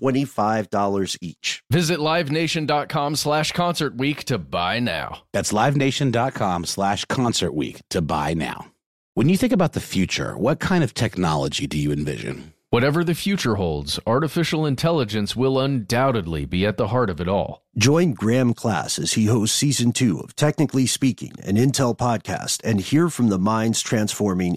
$25 each. Visit livenation.com slash concert week to buy now. That's livenation.com slash concert week to buy now. When you think about the future, what kind of technology do you envision? Whatever the future holds, artificial intelligence will undoubtedly be at the heart of it all. Join Graham Class as he hosts season two of Technically Speaking, an Intel podcast, and hear from the minds transforming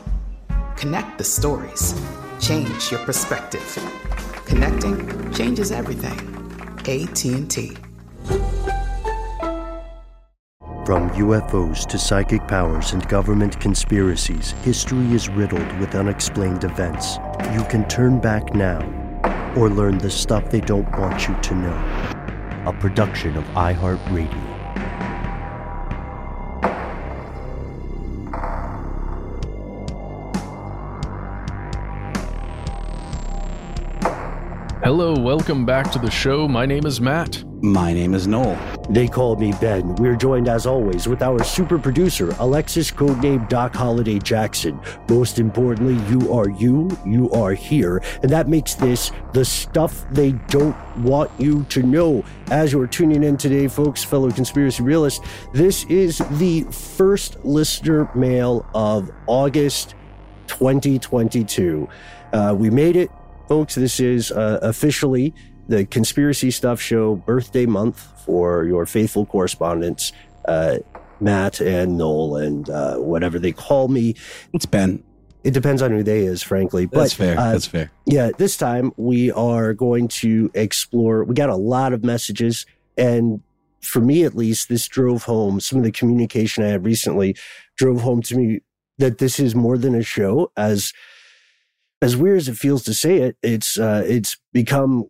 Connect the stories. Change your perspective. Connecting changes everything. AT&T. From UFOs to psychic powers and government conspiracies, history is riddled with unexplained events. You can turn back now or learn the stuff they don't want you to know. A production of iHeartRadio. Hello, welcome back to the show. My name is Matt. My name is Noel. They call me Ben. We're joined as always with our super producer, Alexis, codename Doc Holliday Jackson. Most importantly, you are you, you are here, and that makes this the stuff they don't want you to know. As you're tuning in today, folks, fellow conspiracy realists, this is the first listener mail of August 2022. Uh, we made it, folks. This is uh, officially the Conspiracy Stuff Show birthday month for your faithful correspondents, uh, Matt and Noel, and uh, whatever they call me. It's Ben. It depends on who they is, frankly. That's but, fair. uh, That's fair. yeah, this time we are going to explore. We got a lot of messages, and for me at least, this drove home some of the communication I had recently drove home to me that this is more than a show. As as weird as it feels to say it, it's uh, it's become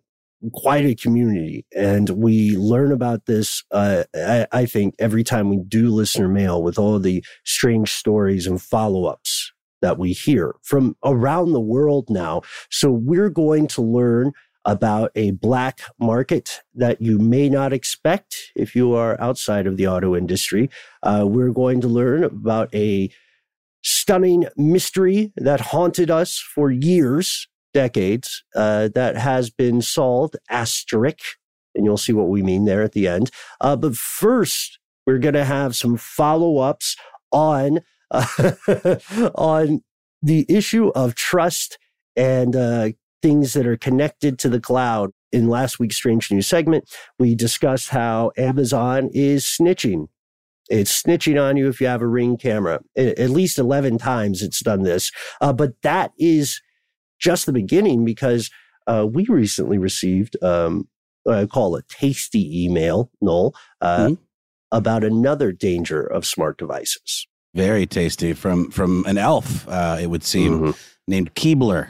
quite a community, and we learn about this. Uh, I, I think every time we do listener mail with all the strange stories and follow ups that we hear from around the world now. So we're going to learn about a black market that you may not expect if you are outside of the auto industry. Uh, we're going to learn about a stunning mystery that haunted us for years, decades, uh, that has been solved, asterisk, and you'll see what we mean there at the end. Uh, but first, we're going to have some follow ups on uh, on the issue of trust and uh, things that are connected to the cloud. In last week's Strange News segment, we discussed how Amazon is snitching. It's snitching on you if you have a ring camera. At least 11 times it's done this. Uh, but that is just the beginning because uh, we recently received um, I call a tasty email, Noel, uh, mm-hmm. about another danger of smart devices. Very tasty from from an elf, uh, it would seem, mm-hmm. named Keebler.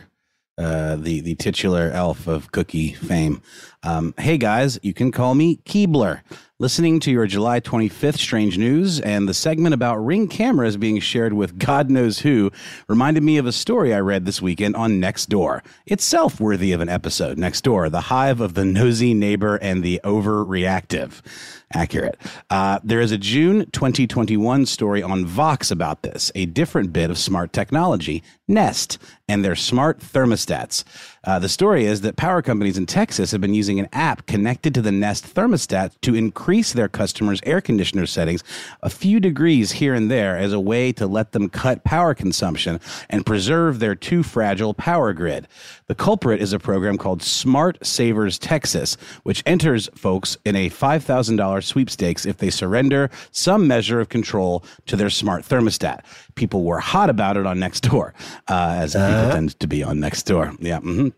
Uh, the the titular elf of cookie fame. Um, hey guys, you can call me Keebler. Listening to your July 25th Strange News and the segment about ring cameras being shared with God knows who reminded me of a story I read this weekend on Nextdoor. Itself worthy of an episode. Nextdoor, the hive of the nosy neighbor and the overreactive accurate. Uh, there is a June 2021 story on Vox about this, a different bit of smart technology, Nest, and their smart thermostats. Uh, the story is that power companies in Texas have been using an app connected to the Nest thermostat to increase their customers' air conditioner settings a few degrees here and there as a way to let them cut power consumption and preserve their too fragile power grid. The culprit is a program called Smart Savers Texas, which enters folks in a $5,000 sweepstakes if they surrender some measure of control to their smart thermostat. People were hot about it on Nextdoor, uh, as uh, people tend to be on Nextdoor. Yeah. Mm-hmm.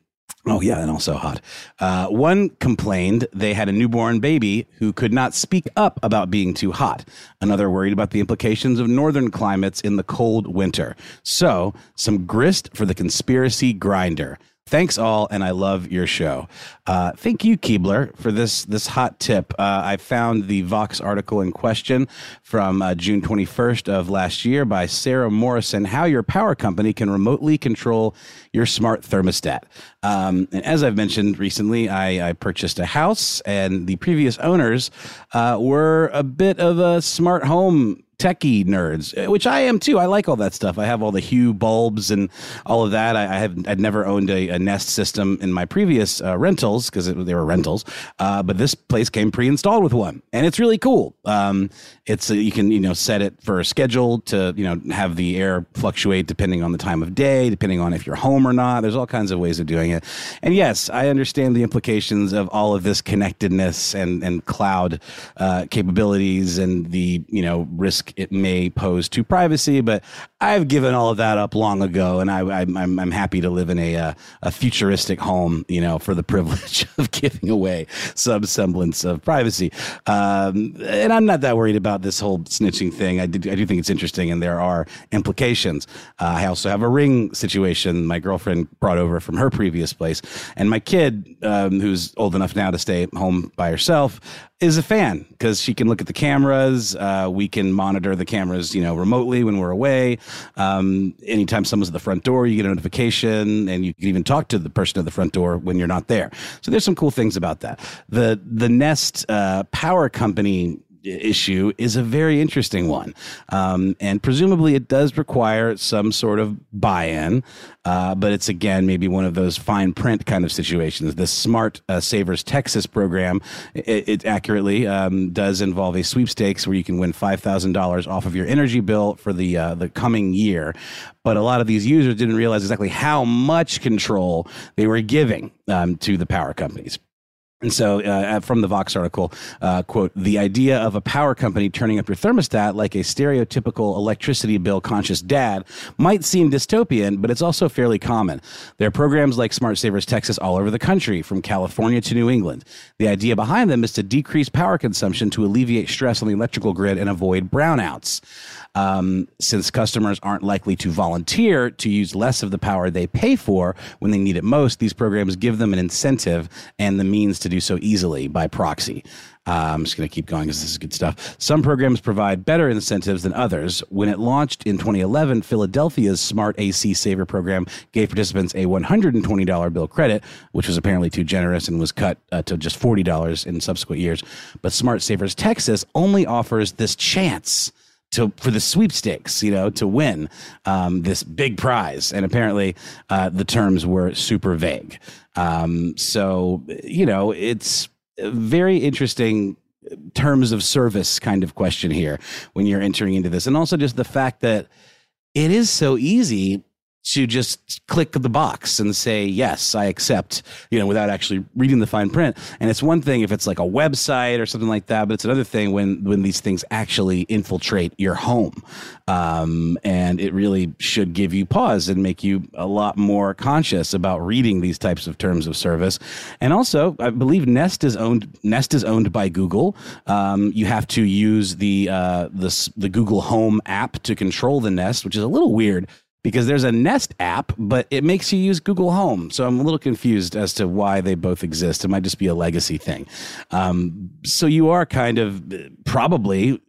Oh, yeah, and also hot. Uh, one complained they had a newborn baby who could not speak up about being too hot. Another worried about the implications of northern climates in the cold winter. So, some grist for the conspiracy grinder. Thanks all, and I love your show. Uh, thank you, Keebler, for this this hot tip. Uh, I found the Vox article in question from uh, June 21st of last year by Sara Morrison. How your power company can remotely control your smart thermostat. Um, and as I've mentioned recently, I, I, purchased a house, and the previous owners uh, were a bit of a smart home techie nerds, eh, which I am too. I like all that stuff. I have all the Hue bulbs and all of that. I, I have I'd never owned a, a, Nest system in my previous uh, rentals because they were rentals, uh, but this place came pre-installed with one, and it's really cool. Um, it's uh, you can you know set it for a schedule to you know have the air fluctuate depending on the time of day, depending on if you're home or not. There's all kinds of ways of doing it, and yes, I understand the implications of all of this connectedness and and cloud uh, capabilities and the you know risk it may pose to privacy, but I've given all of that up long ago, and I, am happy to live in a, uh, a futuristic home, you know, for the privilege of giving away some semblance of privacy. Um, and I'm not that worried about this whole snitching thing. I, did, I do think it's interesting, and there are implications. Uh, I also have a ring situation my girlfriend brought over from her previous place, and my kid, um, who's old enough now to stay home by herself, is a fan because she can look at the cameras. Uh, we can monitor the cameras, you know, remotely when we're away. Um, anytime someone's at the front door, you get a notification, and you can even talk to the person at the front door when you're not there. So there's some cool things about that. The the Nest uh, Power Company issue is a very interesting one. Um, and presumably it does require some sort of buy in, uh, but it's again maybe one of those fine print kind of situations. The Smart uh, Savers Texas program, it, it accurately um, does involve a sweepstakes where you can win $5,000 off of your energy bill for the, uh, the coming year. But a lot of these users didn't realize exactly how much control they were giving um, to the power companies. And so, uh, from the Vox article, uh, quote, the idea of a power company turning up your thermostat like a stereotypical electricity bill conscious dad might seem dystopian, but it's also fairly common. There are programs like Smart Savers Texas all over the country, from California to New England. The idea behind them is to decrease power consumption to alleviate stress on the electrical grid and avoid brownouts. Um, since customers aren't likely to volunteer to use less of the power they pay for when they need it most, these programs give them an incentive and the means to do so easily by proxy. Uh, I'm just going to keep going because this is good stuff. Some programs provide better incentives than others. When it launched in 2011, Philadelphia's Smart AC Saver program gave participants a $120 bill credit, which was apparently too generous and was cut uh, to just $40 in subsequent years. But Smart Savers Texas only offers this chance to for the sweepstakes, you know, to win um, this big prize. And apparently, uh, the terms were super vague. Um, so you know, it's very interesting terms of service kind of question here when you're entering into this, and also just the fact that it is so easy to just click the box and say yes i accept you know without actually reading the fine print. And it's one thing if it's like a website or something like that but it's another thing when when these things actually infiltrate your home. Um, and it really should give you pause and make you a lot more conscious about reading these types of terms of service. And also i believe nest is owned nest is owned by google. Um, you have to use the uh, the, the google home app to control the nest which is a little weird because there's a Nest app, but it makes you use Google Home. So I'm a little confused as to why they both exist. It might just be a legacy thing. Um, so you are kind of probably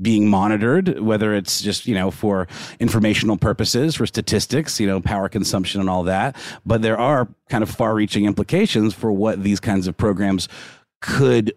being monitored, whether it's just, you know, for informational purposes, for statistics, you know, power consumption and all that. But there are kind of far reaching implications for what these kinds of programs could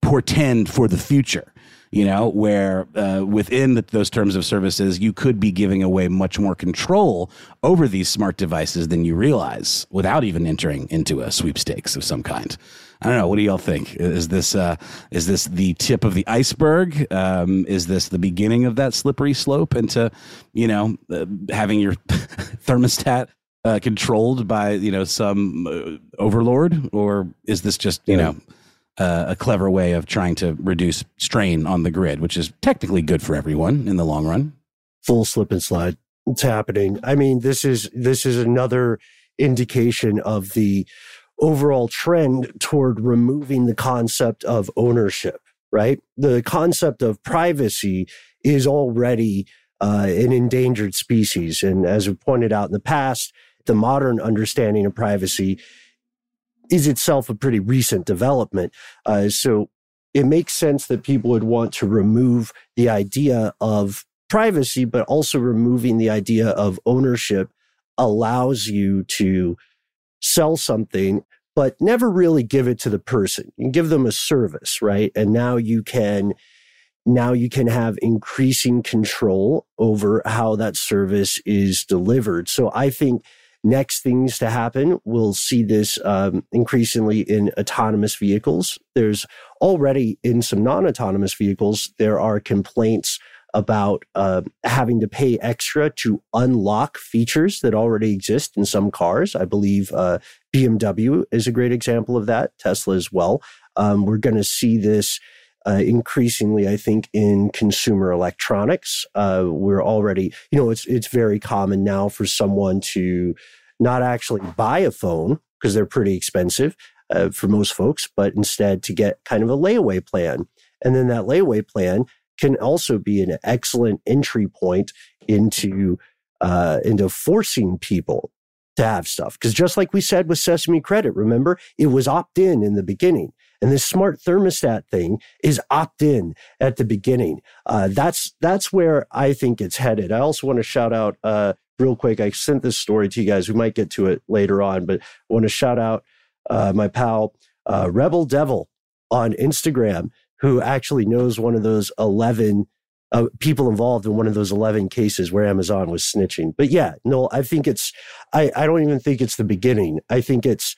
portend for the future you know, where uh, within the, those terms of services, you could be giving away much more control over these smart devices than you realize without even entering into a sweepstakes of some kind. I don't know. What do y'all think? Is this uh, is this the tip of the iceberg? Um, is this the beginning of that slippery slope into, you know, uh, having your thermostat uh, controlled by you know some uh, overlord, or is this just you know uh, a clever way of trying to reduce strain on the grid, which is technically good for everyone in the long run. Full slip and slide. It's happening. I mean, this is this is another indication of the overall trend toward removing the concept of ownership, right? The concept of privacy is already uh, an endangered species. And as we pointed out in the past, the modern understanding of privacy is itself a pretty recent development. Uh, so it makes sense that people would want to remove the idea of privacy, but also removing the idea of ownership allows you to sell something, but never really give it to the person. You give them a service, right? And now you can now you can have increasing control over how that service is delivered. So I think next things to happen. We'll see this um, increasingly in autonomous vehicles. There's already in some non autonomous vehicles, there are complaints about uh, having to pay extra to unlock features that already exist in some cars. I believe uh, BMW is a great example of that, Tesla as well. Um, we're going to see this. Uh, increasingly, I think, in consumer electronics. Uh, we're already, you know, it's it's very common now for someone to not actually buy a phone because they're pretty expensive uh, for most folks, but instead to get kind of a layaway plan. And then that layaway plan can also be an excellent entry point into uh, into forcing people to have stuff. Because just like we said with Sesame Credit, remember it was opt in in the beginning. And this smart thermostat thing is opt in at the beginning. Uh, that's that's where I think it's headed. I also want to shout out uh, real quick, I sent this story to you guys. We might get to it later on, but I want to shout out uh, my pal uh, Rebel Devil on Instagram, who actually knows one of those 11 uh, people involved in one of those 11 cases where Amazon was snitching. But yeah, no, I think it's, I, I don't even think it's the beginning. I think it's,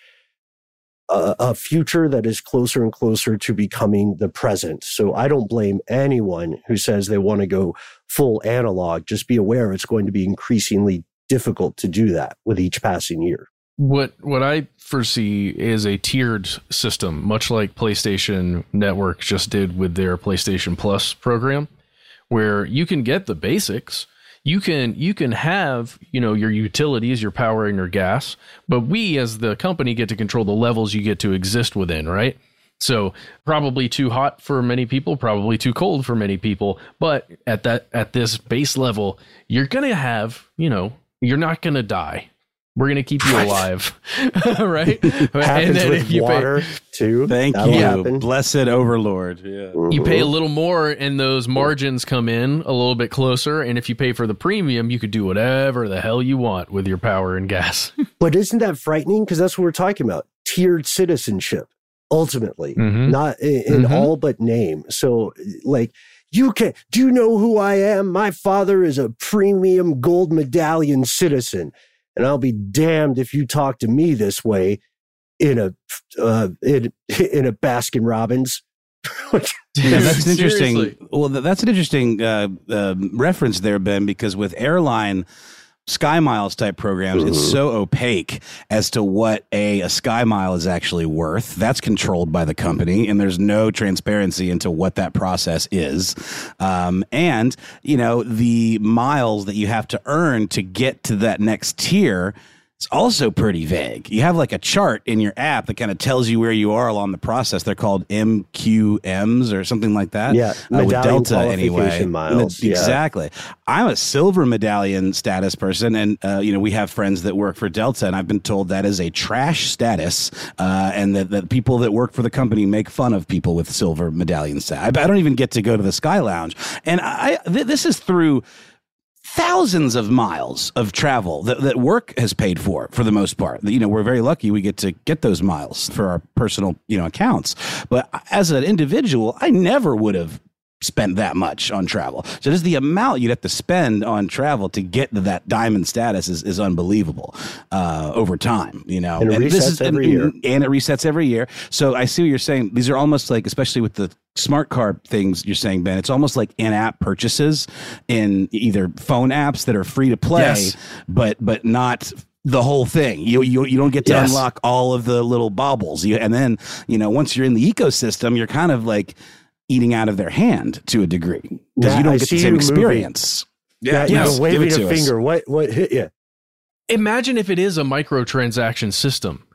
a, a, future that is closer and closer to becoming the present. So I don't blame anyone who says they want to go full analog. Just be aware it's going to be increasingly difficult to do that with each passing year. What what I foresee is a tiered system, much like PlayStation Network just did with their PlayStation Plus program, where you can get the basics you can you can have you know your utilities your power and your gas but we as the company get to control the levels you get to exist within right? So probably too hot for many people probably too cold for many people but at that at this base level you're gonna have you know you're not gonna die we're gonna keep you alive, right? Happens and with water pay, too. Thank That'll you, happen. blessed Overlord. Yeah, you pay a little more, and those margins come in a little bit closer. And if you pay for the premium, you could do whatever the hell you want with your power and gas. but isn't that frightening? Because that's what we're talking about: tiered citizenship. Ultimately, mm-hmm. not in, in mm-hmm. all but name. So, like you can do you know who I am? My father is a premium gold medallion citizen and I'll be damned if you talk to me this way in a uh, in, in a Baskin Robbins. yeah, that's interesting. Well, that's an interesting uh, uh, reference there, Ben, because with airline Sky Miles type programs, mm-hmm. it's so opaque as to what a, a Sky Mile is actually worth. That's controlled by the company, and there's no transparency into what that process is. Um, and, you know, the miles that you have to earn to get to that next tier it's also pretty vague. You have like a chart in your app that kind of tells you where you are along the process. They're called MQMs or something like that. Yeah, uh, with Delta anyway. Miles. Yeah. Exactly. I'm a silver medallion status person, and uh, you know we have friends that work for Delta, and I've been told that is a trash status, uh, and that, that people that work for the company make fun of people with silver medallion status. I, I don't even get to go to the Sky Lounge, and I th- this is through thousands of miles of travel that, that work has paid for for the most part. You know we're very lucky we get to get those miles for our personal you know accounts. But as an individual i never would have spent that much on travel. So just the amount you'd have to spend on travel to get to that diamond status is, is unbelievable uh, over time you know. And it and resets is, every and, year. and it resets every year. So i see what you're saying. These are almost like especially with the smart card things you're saying, Ben, it's almost like in-app purchases in either phone apps that are free to play, yes. but but not the whole thing. You you you don't get to yes. unlock all of the little baubles. You, and then you know once you're in the ecosystem, you're kind of like eating out of their hand to a degree because you don't I get the same experience. Yeah, yeah, yes. waving a finger. Us. What what hit you? Imagine if it is a microtransaction system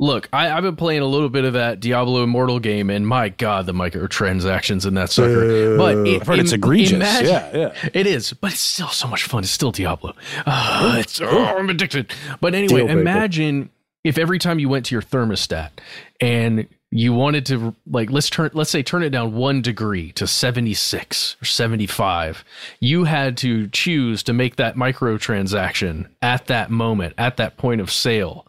Look, I, have been playing a little bit of that Diablo Immortal game, and my god, the microtransactions in that sucker. Uh, but it, I've heard it's egregious. Imagine, yeah, yeah, it is. But it's still so much fun. It's still Diablo. Uh, it's oh, I'm addicted. But anyway, imagine if every time you went to your thermostat and you wanted to like let's turn let's say turn it down one degree to 76 or 75 you had to choose to make that microtransaction at that moment at that point of sale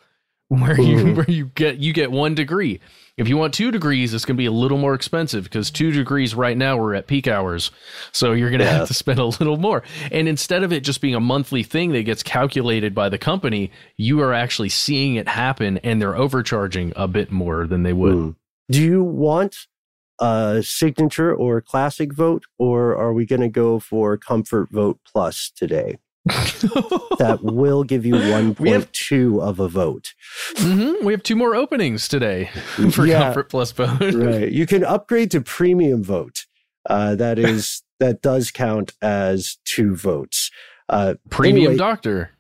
where you mm-hmm. where you get you get one degree. If you want two degrees, it's going to be a little more expensive because two degrees right now we're at peak hours, so you're going to yeah. have to spend a little more. And instead of it just being a monthly thing that gets calculated by the company, you are actually seeing it happen, and they're overcharging a bit more than they would. Mm. Do you want a signature or classic vote, or are we going to go for comfort vote plus today? That will give you 1.2 of a vote. Mm-hmm. We have two more openings today for yeah, Comfort Plus vote. right. You can upgrade to premium vote. Uh, that is that does count as two votes. Uh, premium anyway, doctor.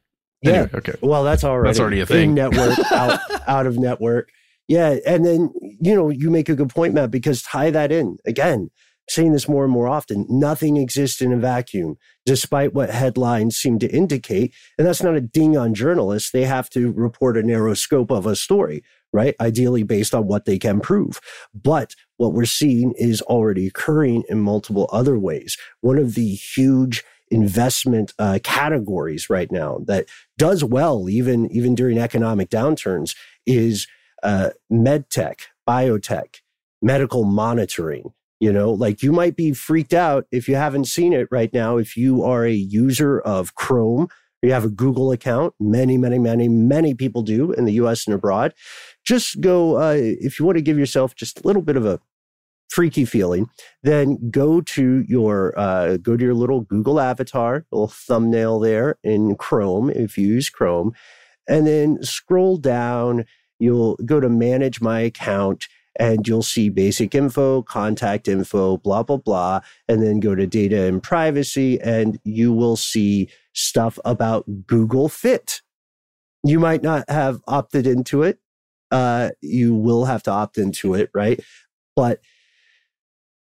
Yeah. Anyway, okay. Well, that's already that's already a thing. network, out, out of network. Yeah, and then you know you make a good point, Matt, because tie that in again saying this more and more often nothing exists in a vacuum, despite what headlines seem to indicate. And that's not a ding on journalists. They have to report a narrow scope of a story, right? Ideally based on what they can prove. But what we're seeing is already occurring in multiple other ways. One of the huge investment uh, categories right now that does well even even during economic downturns is uh, med tech, biotech, medical monitoring, you know, like you might be freaked out if you haven't seen it right now. If you are a user of Chrome, you have a Google account, many, many, many, many people do in the US and abroad. Just go, uh, if you want to give yourself just a little bit of a freaky feeling, then go to your uh, go to your little Google avatar, little thumbnail there in Chrome if you use Chrome, and then scroll down. You'll go to manage my account and you'll see basic info, contact info, blah, blah, blah, and then go to data and privacy, and you will see stuff about Google Fit. You might not have opted into it. Uh, you will have to opt into it, right? But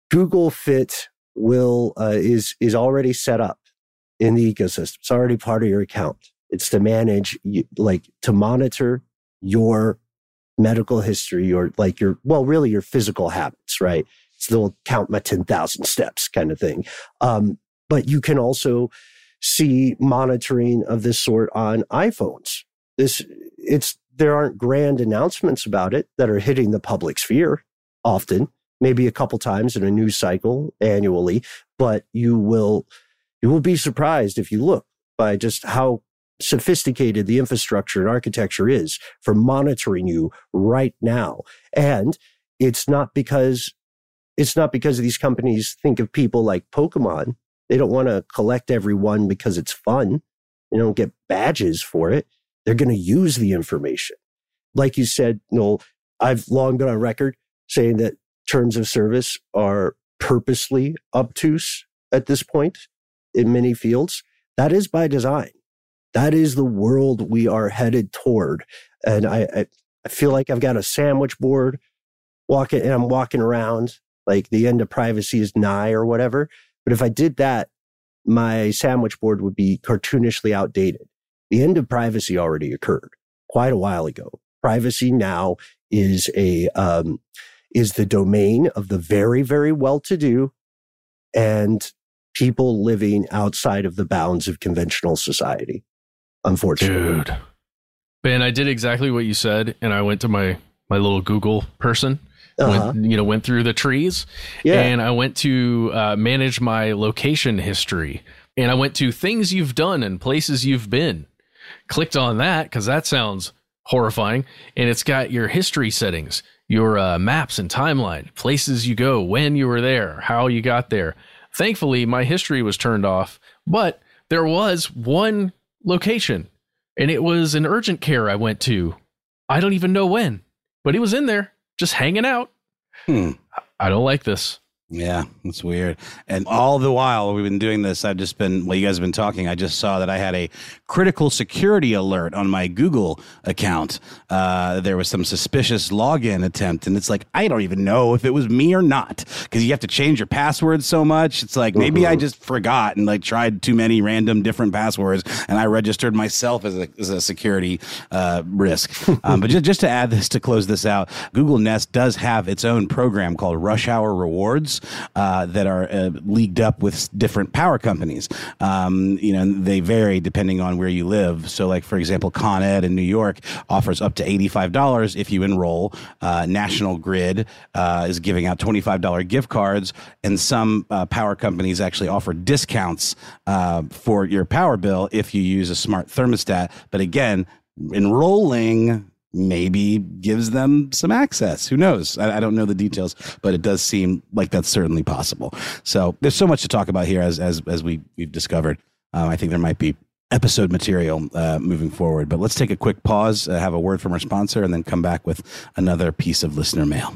Google Fit will uh, is is already set up in the ecosystem. It's already part of your account. It's to manage, like to monitor your medical history or like your, well, really your physical habits, right? Still count my 10,000 steps kind of thing. Um, but you can also see monitoring of this sort on iPhones. This, it's, there aren't grand announcements about it that are hitting the public sphere often, maybe a couple times in a news cycle annually, but you will, you will be surprised if you look by just how sophisticated the infrastructure and architecture is for monitoring you right now. And it's not because it's not because these companies think of people like Pokemon. They don't want to collect everyone because it's fun. They don't get badges for it. They're going to use the information. Like you said, Noel, I've long been on record saying that terms of service are purposely obtuse at this point in many fields. That is by design. That is the world we are headed toward. And I, I, feel like I've got a sandwich board walking and I'm walking around like the end of privacy is nigh or whatever. But if I did that, my sandwich board would be cartoonishly outdated. The end of privacy already occurred quite a while ago. Privacy now is a um, is the domain of the very very well to do and people living outside of the bounds of conventional society. Unfortunately, Dude. Ben, I did exactly what you said, and I went to my my little Google person. Uh-huh. Went, you know, went through the trees, Yeah. and I went to uh, manage my location history, and I went to things you've done and places you've been. Clicked on that because that sounds horrifying, and it's got your history settings, your uh, maps and timeline, places you go, when you were there, how you got there. Thankfully, my history was turned off, but there was one location, and it was an urgent care I went to. I don't even know when, but it was in there, just hanging out. Hmm. I don't like this. Yeah, that's weird. And all the while we've been doing this, I've just been, well, you guys have been talking, I just saw that I had a critical security alert on my Google account. Uh, there was some suspicious login attempt, and it's like, I don't even know if it was me or not because you have to change your password so much. It's like maybe I just forgot and like tried too many random different passwords, and I registered myself as a, as a security uh, risk. um, but just, just to add this, to close this out, Google Nest does have its own program called Rush Hour Rewards uh, that are uh, leagued up with different power companies. Um, you know, they vary depending on where you live. So, like for example, Con Ed in New York offers up to eighty-five dollars if you enroll. Uh, National Grid uh, is giving out twenty-five dollar gift cards, and some uh, power companies actually offer discounts uh, for your power bill if you use a smart thermostat. But again, enrolling maybe gives them some access. Who knows? I, I, don't know the details, but it does seem like that's certainly possible. So there's so much to talk about here, as as as we we've discovered. Um, I think there might be episode material uh, moving forward. But let's take a quick pause, uh, have a word from our sponsor, and then come back with another piece of listener mail.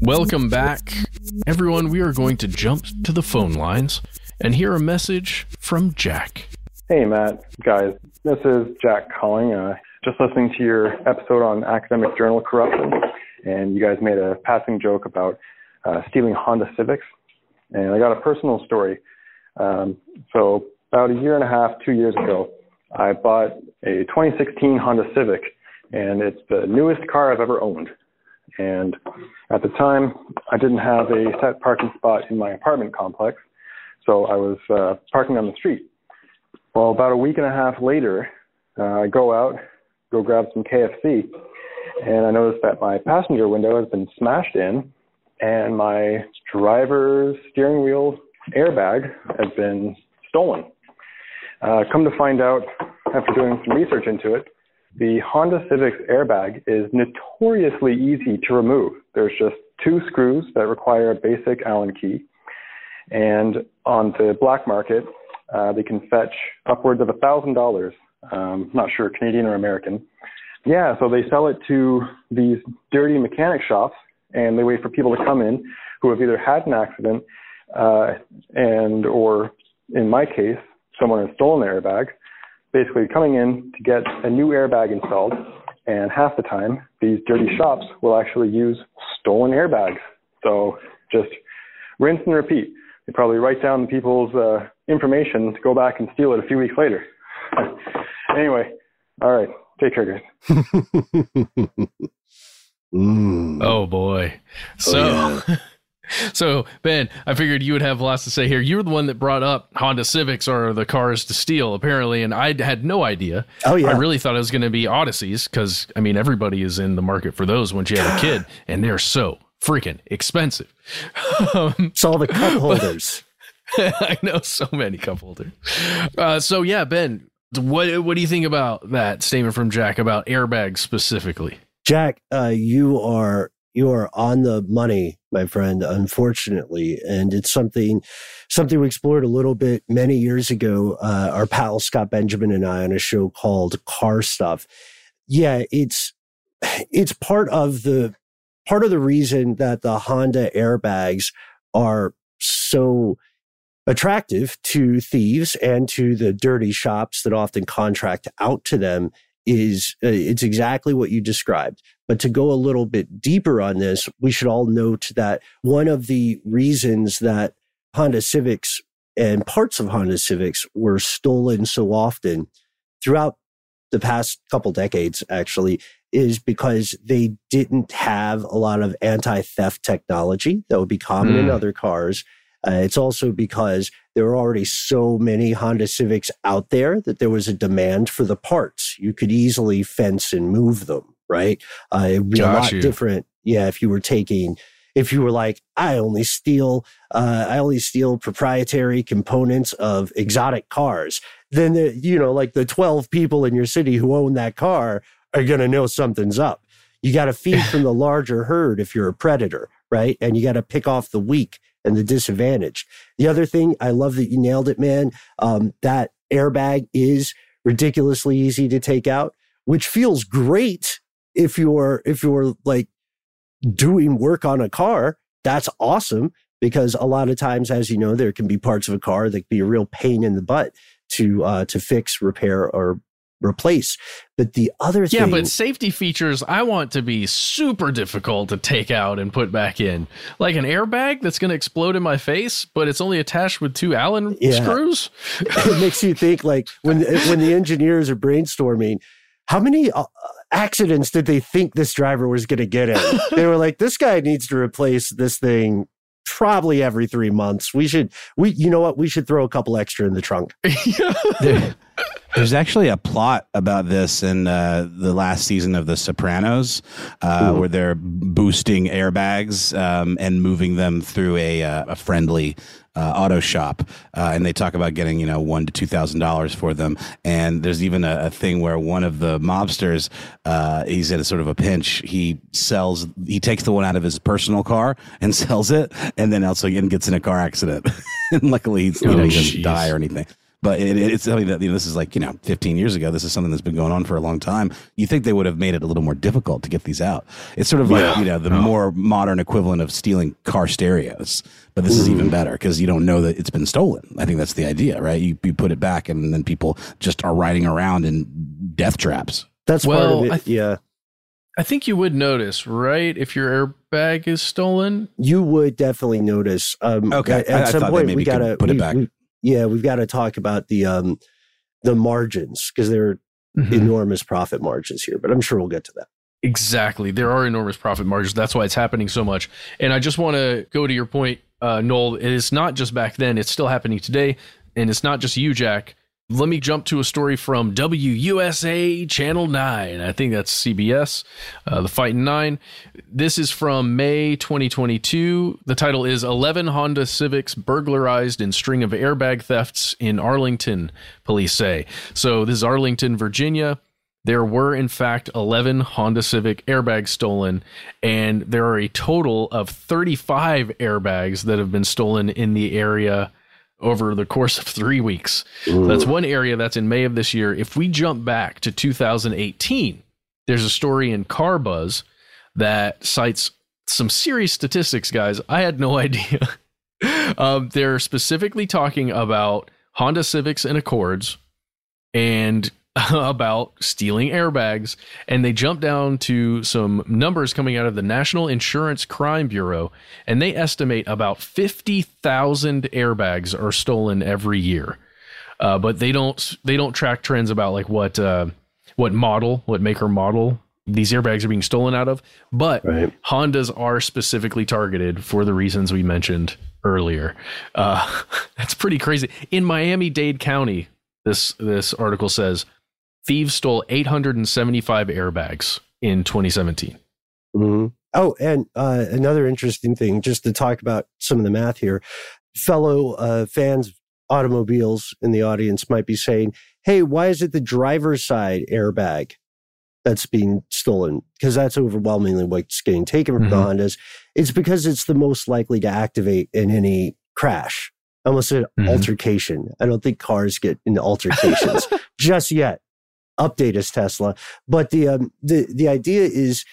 Welcome back. Everyone, we are going to jump to the phone lines and hear a message from Jack. Hey, Matt, guys. This is Jack calling. Uh, just listening to your episode on academic journal corruption, and you guys made a passing joke about uh, stealing Honda Civics. And I got a personal story. Um, so, about a year and a half, two years ago, I bought a 2016 Honda Civic, and it's the newest car I've ever owned. And at the time, I didn't have a set parking spot in my apartment complex, so I was uh, parking on the street. Well, about a week and a half later, uh, I go out, go grab some KFC, and I noticed that my passenger window has been smashed in, and my driver's steering wheel airbag has been stolen. Uh, come to find out, after doing some research into it, the Honda Civic's airbag is notoriously easy to remove. There's just two screws that require a basic Allen key. And on the black market, uh, they can fetch upwards of a thousand dollars. Um, not sure Canadian or American. Yeah, so they sell it to these dirty mechanic shops, and they wait for people to come in who have either had an accident, uh, and or in my case, someone has stolen their airbag. Basically, coming in to get a new airbag installed, and half the time, these dirty shops will actually use stolen airbags. So just rinse and repeat. They probably write down people's uh, information to go back and steal it a few weeks later. anyway, all right. Take care, guys. mm. Oh boy. So oh, yeah. So, Ben, I figured you would have lots to say here. You were the one that brought up Honda Civics are the cars to steal, apparently, and I had no idea. Oh, yeah. I really thought it was going to be Odysseys because, I mean, everybody is in the market for those once you have a kid, and they're so freaking expensive. um, it's all the cup holders. I know so many cup holders. Uh, so, yeah, Ben, what what do you think about that statement from Jack about airbags specifically? Jack, uh, you are you are on the money, my friend. Unfortunately, and it's something something we explored a little bit many years ago. Uh, our pal Scott Benjamin and I on a show called Car Stuff. Yeah, it's it's part of the part of the reason that the Honda airbags are so attractive to thieves and to the dirty shops that often contract out to them is uh, it's exactly what you described. But to go a little bit deeper on this, we should all note that one of the reasons that Honda Civics and parts of Honda Civics were stolen so often throughout the past couple decades, actually, is because they didn't have a lot of anti theft technology that would be common mm. in hmm. other cars. Uh, it's also because there are already so many Honda Civics out there that there was a demand for the parts. You could easily fence and move them, right? Uh, it would be Got a lot you. different. Yeah, if you were taking, if you were like, I only steal, uh, I only steal proprietary components of exotic cars, then the, you know, like the twelve people in your city who own that car are going to know something's up. You got to feed from the larger herd if you're a predator, right? And you got to pick off the weak and the disadvantage. The other thing, I love that you nailed it, man. Um, that airbag is ridiculously easy to take out, which feels great if you're if you're like doing work on a car. That's awesome because a lot of times, as you know, there can be parts of a car that can be a real pain in the butt to uh, to fix, repair, or replace. But the other thing, yeah, but safety features I want to be super difficult to take out and put back in, like an airbag that's going to explode in my face, but it's only attached with two Allen yeah. screws. it makes you think like when when the engineers are brainstorming, how many. Uh, accidents did they think this driver was going to get in? they were like, this guy needs to replace this thing probably every three months. We should, we, you know what? We should throw a couple extra in the trunk. There's actually a plot about this in uh, the last season of The Sopranos, uh, where they're boosting airbags um, and moving them through a, uh, a friendly uh, auto shop, uh, and they talk about getting you know one to two thousand dollars for them. And there's even a, a, thing where one of the mobsters, uh, he's in a sort of a pinch. He sells, he takes the one out of his personal car and sells it, and then also again gets in a car accident. and luckily, he's, you know, he doesn't die or anything but it, it's something that you know, this is like you know 15 years ago this is something that's been going on for a long time you think they would have made it a little more difficult to get these out it's sort of like yeah. you know the no. more modern equivalent of stealing car stereos but this mm. is even mm-hmm. better because you don't know that it's been stolen i think that's the idea right you, you put it back and then people just are riding around in death traps that's well, part of it th- yeah I think you would notice, right? If your airbag is stolen, you would definitely notice. Um, okay, at, at I, some I point we gotta put we, it back. We, yeah, we've got to talk about the um, the margins because there are mm-hmm. enormous profit margins here. But I'm sure we'll get to that. Exactly, there are enormous profit margins. That's why it's happening so much. And I just want to go to your point, uh, Noel. It is not just back then; it's still happening today, and it's not just you, Jack let me jump to a story from WUSA Channel 9. I think that's CBS, uh, The Fighting Nine. This is from May 2022. The title is 11 Honda Civics Burglarized in String of Airbag Thefts in Arlington, police say. So this is Arlington, Virginia. There were, in fact, 11 Honda Civic airbags stolen, and there are a total of 35 airbags that have been stolen in the area over the course of three weeks. Ooh. That's one area that's in May of this year. If we jump back to 2018, there's a story in Car Buzz that cites some serious statistics, guys. I had no idea. um, they're specifically talking about Honda Civics and Accords and about stealing airbags, and they jump down to some numbers coming out of the National Insurance Crime Bureau, and they estimate about 50,000 airbags are stolen every year. Uh, but they don't they don't track trends about like what uh, what model, what maker model these airbags are being stolen out of. But right. Hondas are specifically targeted for the reasons we mentioned earlier. Uh, that's pretty crazy. In Miami Dade County, this this article says thieves stole 875 airbags in 2017. Mm-hmm. Oh, and uh, another interesting thing, just to talk about some of the math here, fellow uh, fans of automobiles in the audience might be saying, hey, why is it the driver's side airbag that's being stolen? Because that's overwhelmingly what's getting taken from mm-hmm. the Hondas. It's because it's the most likely to activate in any crash. Almost an mm-hmm. altercation. I don't think cars get into altercations just yet update us, Tesla. But the um, the the idea is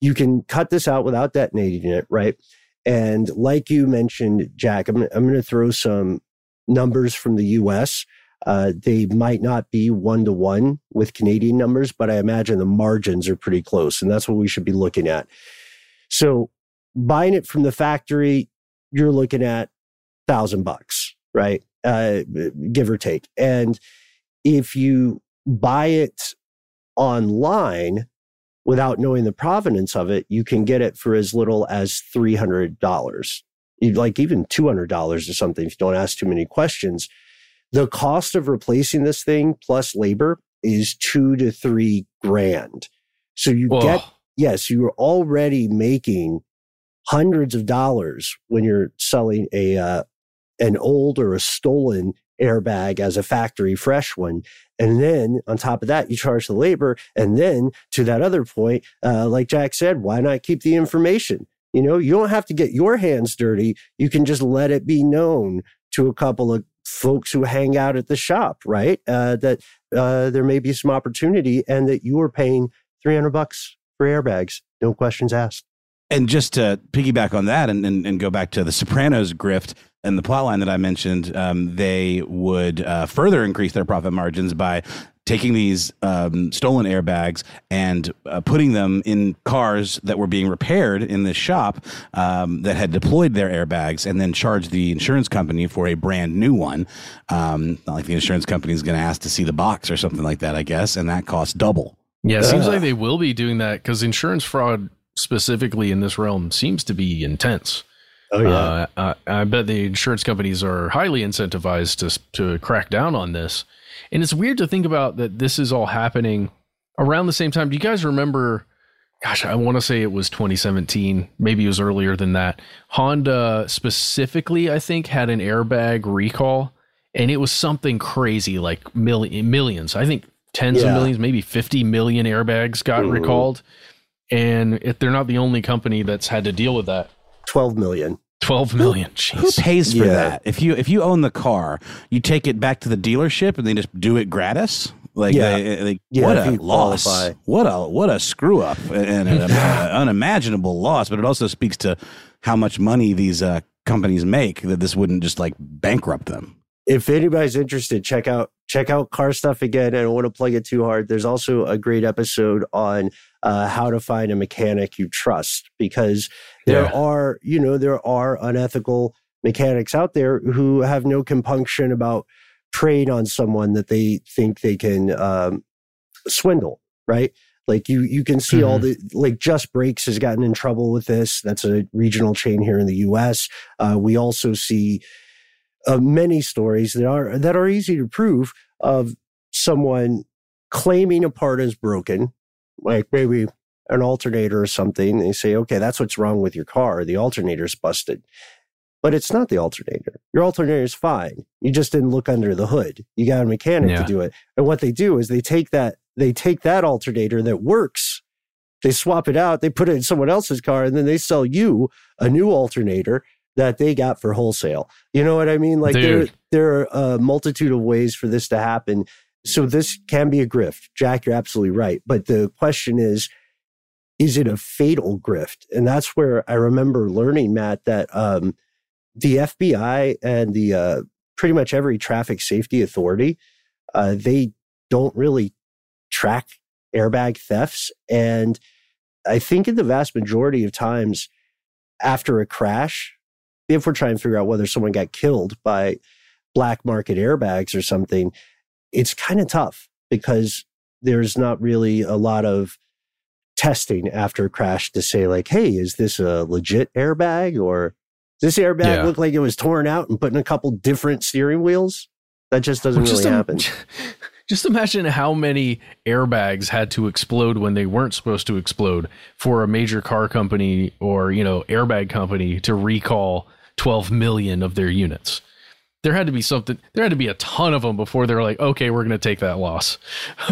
you can cut this out without detonating it, right? And like you mentioned, Jack, I'm I'm going to throw some numbers from the U.S. Uh, they might not be one to one with Canadian numbers, but I imagine the margins are pretty close, and that's what we should be looking at. So, buying it from the factory, you're looking at thousand bucks, right? Uh, give or take. And if you buy it online without knowing the provenance of it, you can get it for as little as $300. Like even $200 or something if you don't ask too many questions. The cost of replacing this thing plus labor is two to three grand. So you Whoa. get, yes, you're already making hundreds of dollars when you're selling a, uh, an old or a stolen airbag as a factory fresh one. And then on top of that, you charge the labor. And then to that other point, uh, like Jack said, why not keep the information? You know, you don't have to get your hands dirty. You can just let it be known to a couple of folks who hang out at the shop, right? Uh, that uh, there may be some opportunity and that you are paying 300 bucks for airbags. No questions asked. And just to piggyback on that and, and, and go back to the Sopranos grift, and the plotline that I mentioned, um, they would uh, further increase their profit margins by taking these um, stolen airbags and uh, putting them in cars that were being repaired in this shop um, that had deployed their airbags and then charge the insurance company for a brand new one. Um, not like the insurance company is going to ask to see the box or something like that, I guess, and that costs double. Yeah, it seems like they will be doing that because insurance fraud specifically in this realm seems to be intense. Oh yeah. Uh, I, I bet the insurance companies are highly incentivized to to crack down on this. And it's weird to think about that this is all happening around the same time. Do you guys remember? Gosh, I want to say it was 2017. Maybe it was earlier than that. Honda specifically, I think, had an airbag recall, and it was something crazy like million, millions. I think tens Yeah. of millions, maybe 50 million airbags got Mhm. recalled. And if they're not the only company that's had to deal with that. 12 million. 12 million. Who Jeez. pays for Yeah. that? If you if you own the car, you take it back to the dealership and they just do it gratis. Like, Yeah. they- like Yeah, what a loss! qualify. What a what a screw up and an unimaginable loss. But it also speaks to how much money these uh, companies make that this wouldn't just like bankrupt them. if anybody's interested, check out check out car stuff again. I don't want to plug it too hard. There's also a great episode on uh, how to find a mechanic you trust because there Yeah. are you know there are unethical mechanics out there who have no compunction about preying on someone that they think they can um, swindle. Right. Like you, you can see all the like Just Brakes has gotten in trouble with this. That's a regional chain here in the U.S. Uh, we also see uh, many stories that are that are easy to prove of someone claiming a part is broken, like maybe an alternator or something. They say, okay, that's what's wrong with your car. The alternator's busted. But it's not the alternator. Your alternator is fine. You just didn't look under the hood. You got a mechanic Yeah. to do it. And what they do is they take that they take that alternator that works, they swap it out, they put it in someone else's car, and then they sell you a new alternator that they got for wholesale. You know what I mean? Like there, there are a multitude of ways for this to happen. So this can be a grift. Jack, you're absolutely right. But the question is, is it a fatal grift? And that's where I remember learning, Matt, that um, the FBI and the uh, pretty much every traffic safety authority, uh, they don't really track airbag thefts. And I think in the vast majority of times after a crash, if we're trying to figure out whether someone got killed by black market airbags or something, it's kind of tough because there's not really a lot of testing after a crash to say like, hey, is this a legit airbag or does this airbag Yeah. look like it was torn out and put in a couple different steering wheels? That just doesn't Well, really im- happen. Just imagine how many airbags had to explode when they weren't supposed to explode for a major car company or, you know, airbag company to recall 12 million of their units. There had to be something, there had to be a ton of them before they're like, okay, we're going to take that loss.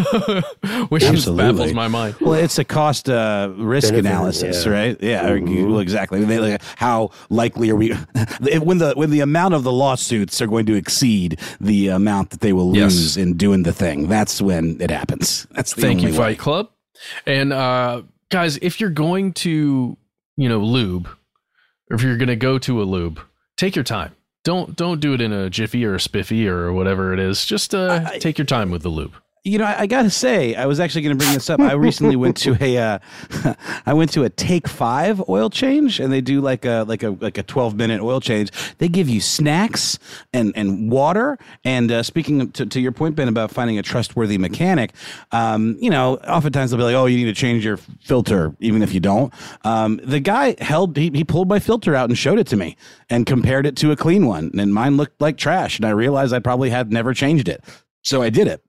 Which just Absolutely. baffles my mind. Well, it's a cost uh, risk Benefit, analysis, yeah. right? Yeah, or- Mhm. exactly. They, like, how likely are we when the when the amount of the lawsuits are going to exceed the amount that they will Yes. lose in doing the thing? That's when it happens. That's the Thank you, way. Fight Club. And uh, guys, if you're going to, you know, lube, or if you're going to go to a lube, take your time. Don't don't do it in a jiffy or a spiffy or whatever it is. Just uh, I- take your time with the lube. You know, I, I gotta say, I was actually going to bring this up. I recently went to a, uh, I went to a Take Five oil change, and they do like a like a like a twelve minute oil change. They give you snacks and and water. And uh, speaking to, to your point, Ben, about finding a trustworthy mechanic, um, you know, oftentimes they'll be like, "Oh, you need to change your filter," even if you don't. Um, the guy held, he, he pulled my filter out and showed it to me, and compared it to a clean one, and mine looked like trash. And I realized I probably had never changed it, so I did it.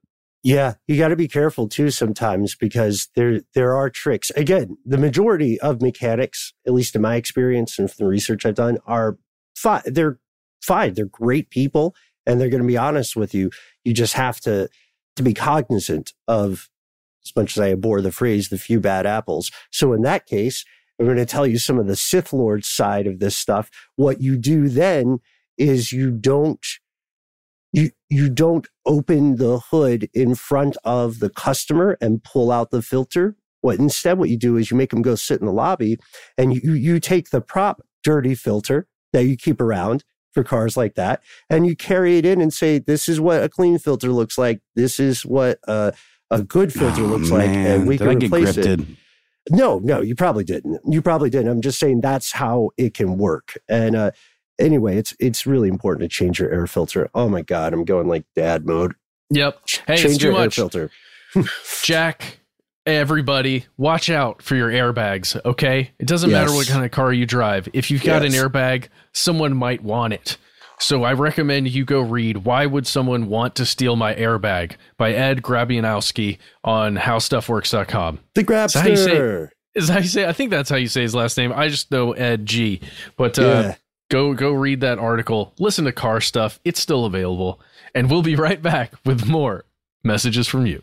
Yeah, you got to be careful too sometimes because there there are tricks. Again, the majority of mechanics, at least in my experience and from the research I've done, are fine. They're fine. They're great people, and they're going to be honest with you. You just have to to be cognizant of, as much as I abhor the phrase, the few bad apples. So in that case, I'm going to tell you some of the Sith Lord side of this stuff. What you do then is you don't you you don't open the hood in front of the customer and pull out the filter. What instead what you do is you make them go sit in the lobby and you you take the prop dirty filter that you keep around for cars like that and you carry it in and say this is what a clean filter looks like. This is what a, a good filter Oh, looks like man. and we Did can replace it. No, no, you probably didn't. You probably didn't. I'm just saying that's how it can work. And uh, anyway, it's it's really important to change your air filter. Oh my god, I'm going like dad mode. Yep. Hey, change your air filter. Jack, everybody watch out for your airbags okay it doesn't yes. matter what kind of car you drive if you've got yes. an airbag someone might want it so i recommend you go read why would someone want to steal my airbag by ed grabianowski on howstuffworks.com the grabster is how you say i think that's how you say his last name i just know ed g but uh, yeah. Go go read that article listen to car stuff it's still available and we'll be right back with more messages from you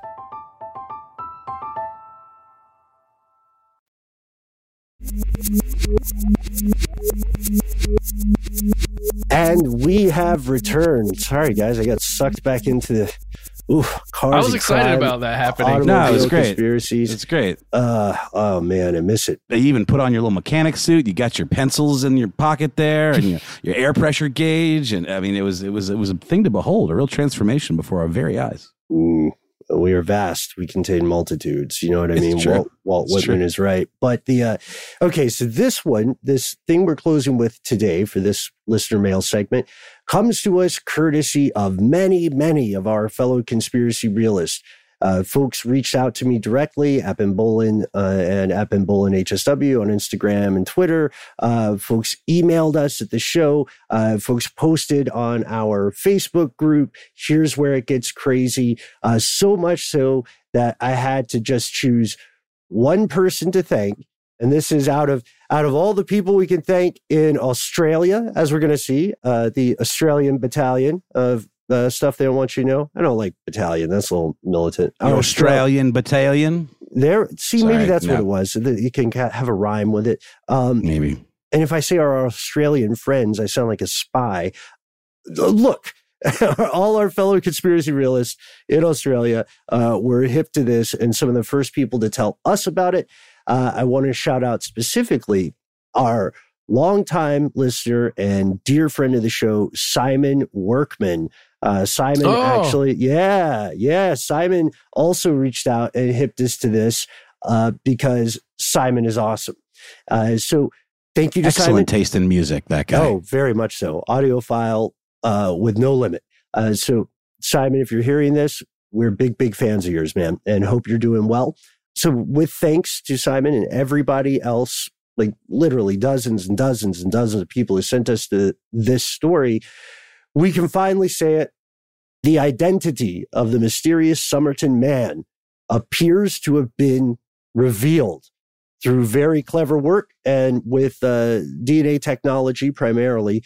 And we have returned. Sorry, guys, I got sucked back into the. Ooh, cars. I was excited crime, about that happening. No, it was great. Conspiracies. It's great. Uh, oh man, I miss it. They even put on your little mechanic suit. You got your pencils in your pocket there, and your, your air pressure gauge. And I mean, it was it was it was a thing to behold, a real transformation before our very eyes. Ooh we are vast. We contain multitudes. You know what I mean? Walt, Walt Whitman true. is right. But the, uh, okay, so this one, this thing we're closing with today for this listener mail segment comes to us courtesy of many, many of our fellow conspiracy realists. Uh, folks reached out to me directly, at Ben Bowlin uh, and at Ben Bowlin HSW on Instagram and Twitter. Uh, folks emailed us at the show. Uh, folks posted on our Facebook group. Here's where it gets crazy. Uh, so much so that I had to just choose one person to thank. And this is out of out of all the people we can thank in Australia, as we're going to see, uh, the Australian Battalion of the stuff they don't want you to know. I don't like battalion. That's a little militant. Oh, Australian battalion. There, see, Sorry, maybe that's no. what it was. You can have a rhyme with it. Um, maybe. And if I say our Australian friends, I sound like a spy. Look, all our fellow conspiracy realists in Australia uh, were hip to this, and some of the first people to tell us about it. Uh, I want to shout out specifically our longtime listener and dear friend of the show, Simon Workman. Uh, Simon Oh. actually, yeah, yeah. Simon also reached out and hipped us to this uh, because Simon is awesome. Uh, so thank you to Simon. Excellent Simon. taste in music, that guy. Oh, very much so. Audiophile uh, with no limit. Uh, so, Simon, if you're hearing this, we're big, big fans of yours, man, and hope you're doing well. So, with thanks to Simon and everybody else, like literally dozens and dozens and dozens of people who sent us the, this story, we can finally say it. The identity of the mysterious Somerton man appears to have been revealed through very clever work and with uh, DNA technology primarily.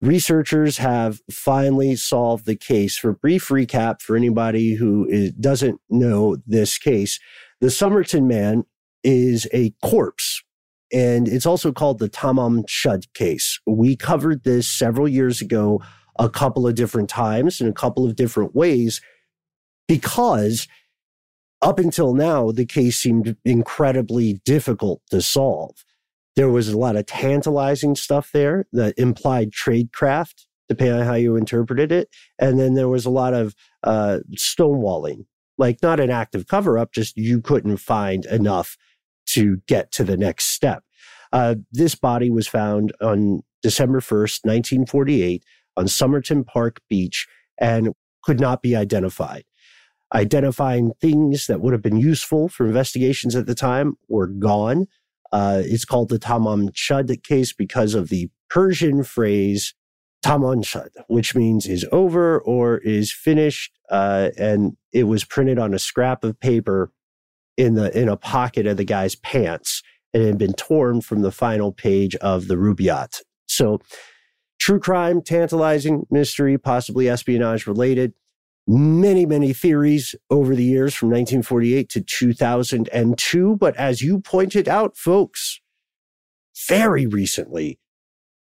Researchers have finally solved the case. For brief recap, for anybody who is, doesn't know this case, the Somerton man is a corpse, and it's also called the Tamam Shud case. We covered this several years ago, a couple of different times in a couple of different ways, because up until now, the case seemed incredibly difficult to solve. There was a lot of tantalizing stuff there that implied tradecraft, depending on how you interpreted it. And then there was a lot of uh, stonewalling, like not an active cover up, just you couldn't find enough to get to the next step. Uh, this body was found on December 1st, 1948, on Somerton Park Beach and could not be identified identifying things that would have been useful for investigations at the time were gone. Uh, it's called the Tamam Shud case because of the Persian phrase Tamam Shud, which means is over or is finished. Uh, and it was printed on a scrap of paper in the in a pocket of the guy's pants and had been torn from the final page of the Rubaiyat. So, true crime, tantalizing mystery, possibly espionage related many, many theories over the years from 1948 to 2002. But as you pointed out, folks, very recently,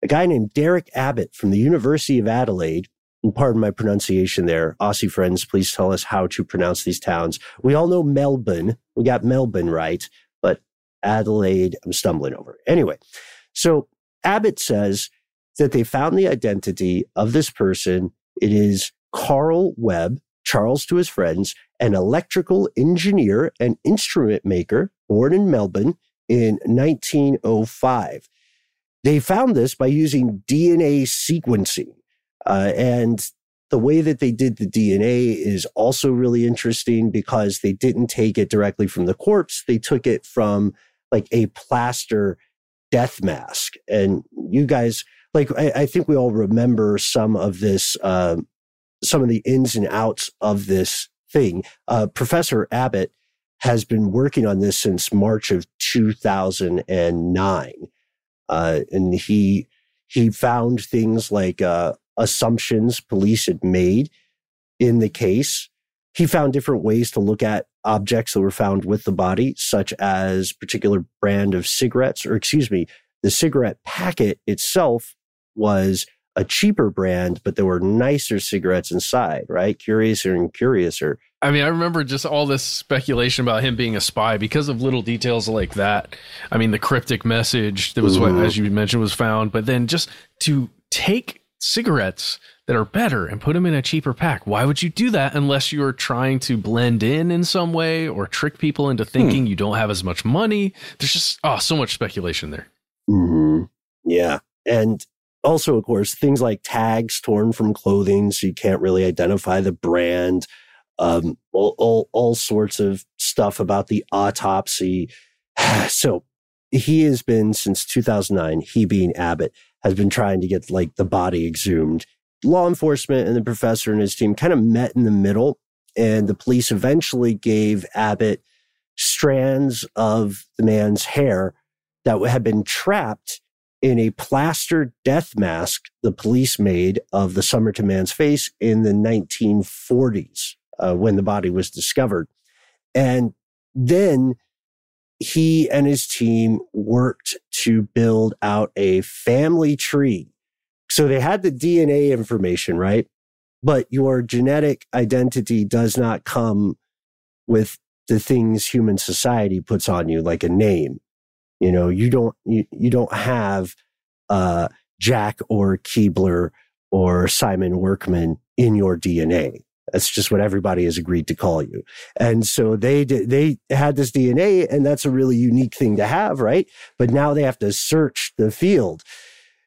a guy named Derek Abbott from the University of Adelaide, and pardon my pronunciation there, Aussie friends, please tell us how to pronounce these towns. We all know Melbourne. We got Melbourne right, but Adelaide, I'm stumbling over. Anyway, so Abbott says that they found the identity of this person. It is Carl Webb, Charles to his friends, an electrical engineer and instrument maker born in Melbourne in 1905. They found this by using DNA sequencing. Uh, and the way that they did the DNA is also really interesting because they didn't take it directly from the corpse. They took it from like a plaster death mask. And you guys, like, I, I think we all remember some of this, uh, some of the ins and outs of this thing. Uh, Professor Abbott has been working on this since March of 2009. Uh, and he, he found things like, uh, assumptions police had made in the case. He found different ways to look at objects that were found with the body, such as particular brand of cigarettes, or excuse me, the cigarette packet itself was a cheaper brand, but there were nicer cigarettes inside, right? Curiouser and curiouser. I mean, I remember just all this speculation about him being a spy because of little details like that. I mean, the cryptic message that was what, as you mentioned, was found, but then just to take cigarettes that are better and put them in a cheaper pack. Why would you do that unless you're trying to blend in in some way or trick people into thinking you don't have as much money? There's just oh, so much speculation there. Mm-hmm. Yeah. And also, of course, things like tags torn from clothing, so you can't really identify the brand. Um, all, all, all sorts of stuff about the autopsy. so he has been since 2009, he being Abbott, has been trying to get like the body exhumed. Law enforcement and the professor and his team kind of met in the middle, and the police eventually gave Abbott strands of the man's hair that had been trapped in a plaster death mask the police made of the Somerton man's face in the 1940s uh, when the body was discovered. And then he and his team worked to build out a family tree. So they had the DNA information, right? But your genetic identity does not come with the things human society puts on you, like a name. You know, you don't, you, you don't have uh, Jack or Keebler or Simon Workman in your DNA. That's just what everybody has agreed to call you. And so they did, they had this DNA and that's a really unique thing to have, right? But now they have to search the field.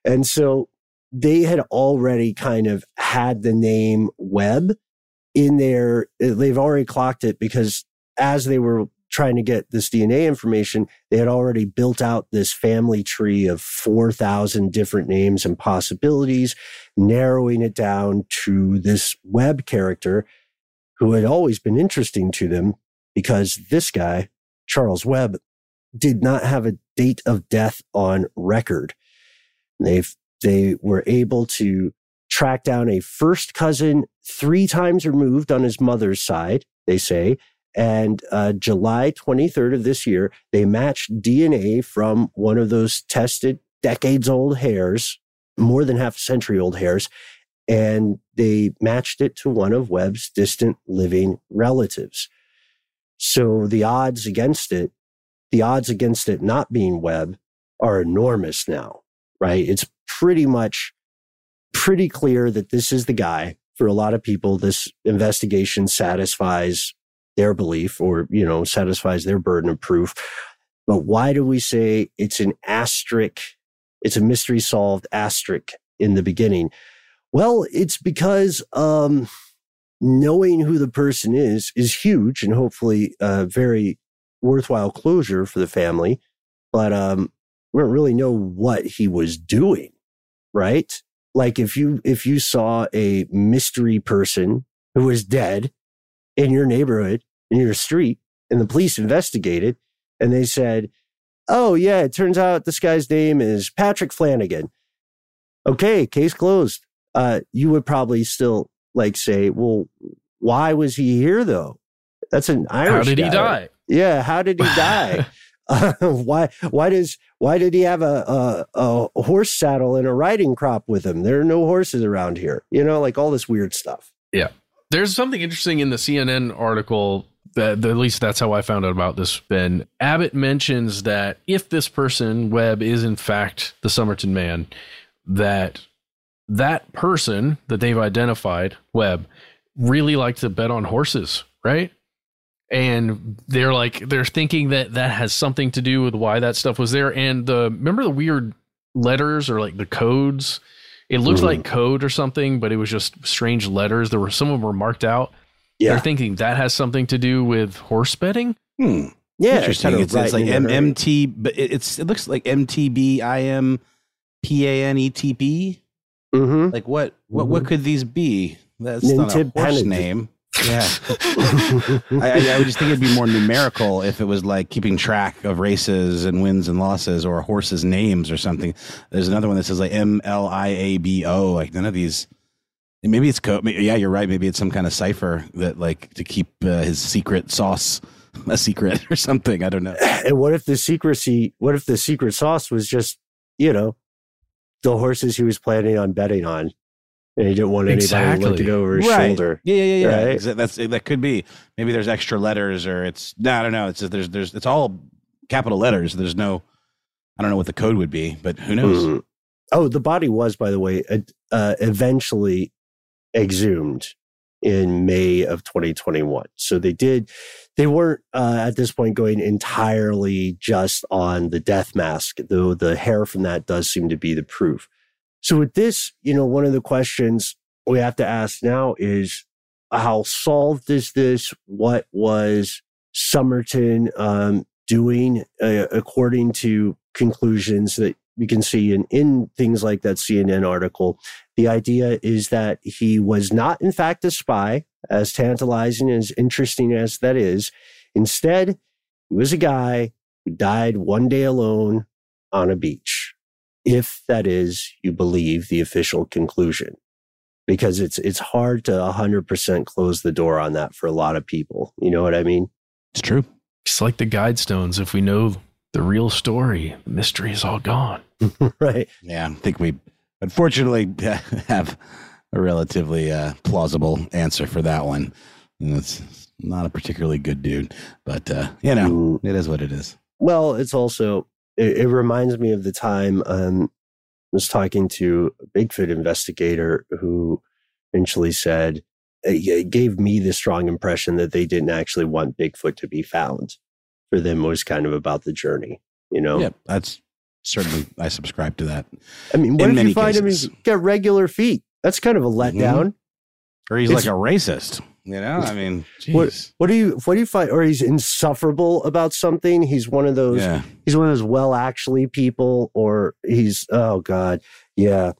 And so they had already kind of had the name Webb in there. They've already clocked it because as they were trying to get this DNA information, they had already built out this family tree of 4,000 different names and possibilities, narrowing it down to this Webb character who had always been interesting to them because this guy, Charles Webb, did not have a date of death on record. They they were able to track down a first cousin three times removed on his mother's side, they say, and uh, July 23rd of this year, they matched DNA from one of those tested decades old hairs, more than half a century old hairs, and they matched it to one of Webb's distant living relatives. So the odds against it, the odds against it not being Webb are enormous now, right? It's pretty much pretty clear that this is the guy. For a lot of people, this investigation satisfies their belief or, you know, satisfies their burden of proof. But why do we say it's an asterisk? It's a mystery solved asterisk in the beginning. Well, it's because, um, knowing who the person is is huge and hopefully a very worthwhile closure for the family. But, um, we don't really know what he was doing, right? Like if you, if you saw a mystery person who was dead in your neighborhood, in your street, and the police investigated and they said, Oh, yeah, it turns out this guy's name is Patrick Flanagan. Okay, case closed. Uh, you would probably still like say, Well, why was he here though? That's an Irish. How did guy. he die? Yeah, how did he die? uh, why why does why did he have a, a a horse saddle and a riding crop with him? There are no horses around here. You know, like all this weird stuff. Yeah. There's something interesting in the CNN article that at least that's how I found out about this. Ben Abbott mentions that if this person Webb is in fact the Somerton man, that that person that they've identified Webb really liked to bet on horses, right? And they're like they're thinking that that has something to do with why that stuff was there. And the remember the weird letters or like the codes. It looked Mm. like code or something, but it was just strange letters. There were some of them were marked out. Yeah. They're thinking that has something to do with horse betting. Hmm. Yeah, Interesting. kind of It's, it's like right in M- the hurry. MT, but it- it's it looks like MTB P A N E T P. Mhm. Like what? What? What could these be? That's not a horse Pennant. name. Yeah, I, I, I would just think it'd be more numerical if it was like keeping track of races and wins and losses or horses' names or something. There's another one that says like M L I A B O. Like none of these. Maybe it's code. Yeah, you're right. Maybe it's some kind of cipher that like to keep uh, his secret sauce a secret or something. I don't know. And what if the secrecy? What if the secret sauce was just you know the horses he was planning on betting on, and he didn't want anybody Exactly. looking over his right. shoulder? Yeah, yeah, yeah, yeah. Right? That's that could be. Maybe there's extra letters, or it's no, I don't know. It's just, there's there's it's all capital letters. There's no, I don't know what the code would be, but who knows? Mhm. Oh, the body was, by the way, uh, uh, eventually exhumed in May of 2021. So they did, they weren't uh, at this point going entirely just on the death mask, though the hair from that does seem to be the proof. So with this, you know, one of the questions we have to ask now is how solved is this? What was Somerton um, doing uh, according to conclusions that we can see in, in things like that CNN article. The idea is that he was not, in fact, a spy, as tantalizing as interesting as that is. Instead, he was a guy who died one day alone on a beach. If that is, you believe the official conclusion, because it's it's hard to 100% close the door on that for a lot of people. You know what I mean? It's true. It's like the guidestones. If we know the real story, the mystery is all gone. right. Yeah, I think we unfortunately have a relatively uh, plausible answer for that one. And It's not a particularly good dude, but uh, you know, it is what it is. Well, it's also it, it reminds me of the time um, was talking to a Bigfoot investigator who eventually said, uh, it uh, gave me the strong impression that they didn't actually want Bigfoot to be found. For them, it was kind of about the journey, you know? Yeah, that's certainly, I subscribe to that. I mean, what In if you find him he's got regular feet? That's kind of a letdown. Mm-hmm. Or he's It's- like a racist. You know, I mean, What what do you what do you find or he's insufferable about something? He's one of those Yeah. he's one of those well actually people or he's oh god. Yeah.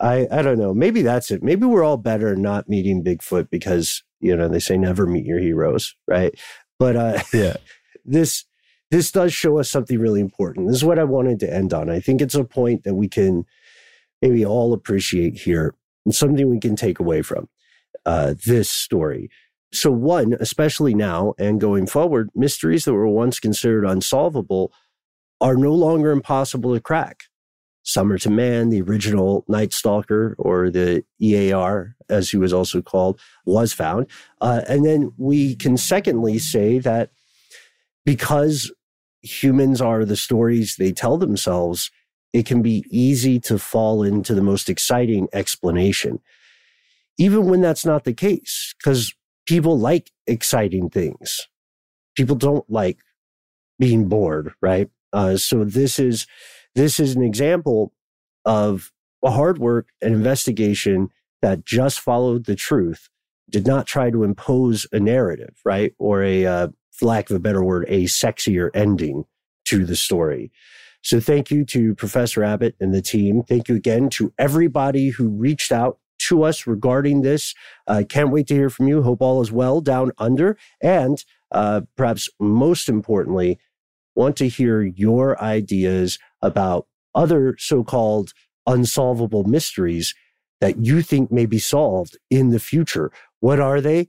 I I don't know. Maybe that's it. Maybe we're all better not meeting Bigfoot because, you know, they say never meet your heroes, right? But uh Yeah. this this does show us something really important. This is what I wanted to end on. I think it's a point that we can maybe all appreciate here and something we can take away from uh, this story. So, one, especially now and going forward, mysteries that were once considered unsolvable are no longer impossible to crack. Somerton Man, the original Night Stalker, or the EAR, as he was also called, was found. Uh, and then we can secondly say that because humans are the stories they tell themselves, it can be easy to fall into the most exciting explanation, even when that's not the case, because people like exciting things. People don't like being bored, right? Uh, so this is this is an example of a hard work and investigation that just followed the truth, did not try to impose a narrative, right, or a, uh, for lack of a better word, a sexier ending to the story. So thank you to Professor Abbott and the team. Thank you again to everybody who reached out to us regarding this. Uh, can't wait to hear from you. Hope all is well down under. And uh, perhaps most importantly, want to hear your ideas about other so called unsolvable mysteries that you think may be solved in the future. What are they?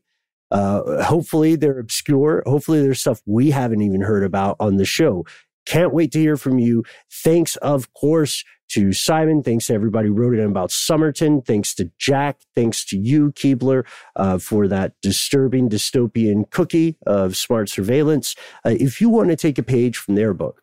Uh, hopefully they're obscure. Hopefully there's stuff we haven't even heard about on the show. Can't wait to hear from you. Thanks, of course, to Simon. Thanks to everybody who wrote it in about Somerton. Thanks to Jack. Thanks to you, Keebler, uh, for that disturbing dystopian cookie of smart surveillance. Uh, if you want to take a page from their book,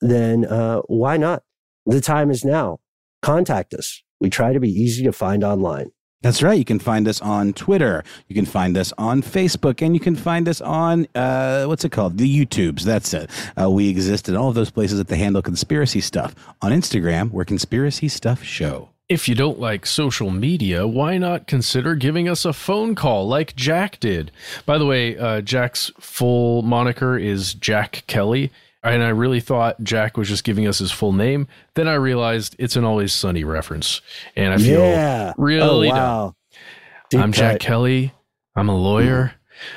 then uh, why not? The time is now. Contact us. We try to be easy to find online. That's right. You can find us on Twitter. You can find us on Facebook, and you can find us on uh, what's it called? The YouTubes. That's it. Uh, we exist in all of those places at the handle Conspiracy Stuff. On Instagram, we're Conspiracy Stuff Show. If you don't like social media, why not consider giving us a phone call like Jack did? By the way, uh, Jack's full moniker is Jack Kelly. And I really thought Jack was just giving us his full name. Then I realized it's an Always Sunny reference. And I feel yeah. really oh, wow. I'm Jack. Kelly. I'm a lawyer.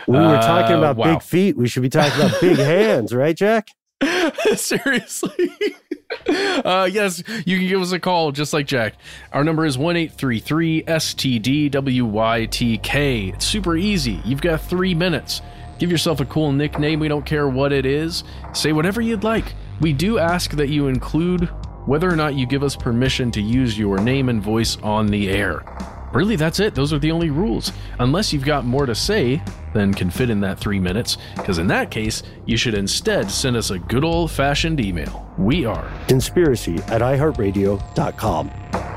We were talking Uh, about wow. big feet. We should be talking about big hands, right, Jack? Seriously. uh, yes, you can give us a call just like Jack. Our number is 1 833 STDWYTK. It's super easy. You've got three minutes. Give yourself a cool nickname. We don't care what it is. Say whatever you'd like. We do ask that you include whether or not you give us permission to use your name and voice on the air. Really, that's it. Those are the only rules. Unless you've got more to say than can fit in that three minutes, because in that case, you should instead send us a good old fashioned email. We are Conspiracy at iHeartRadio.com.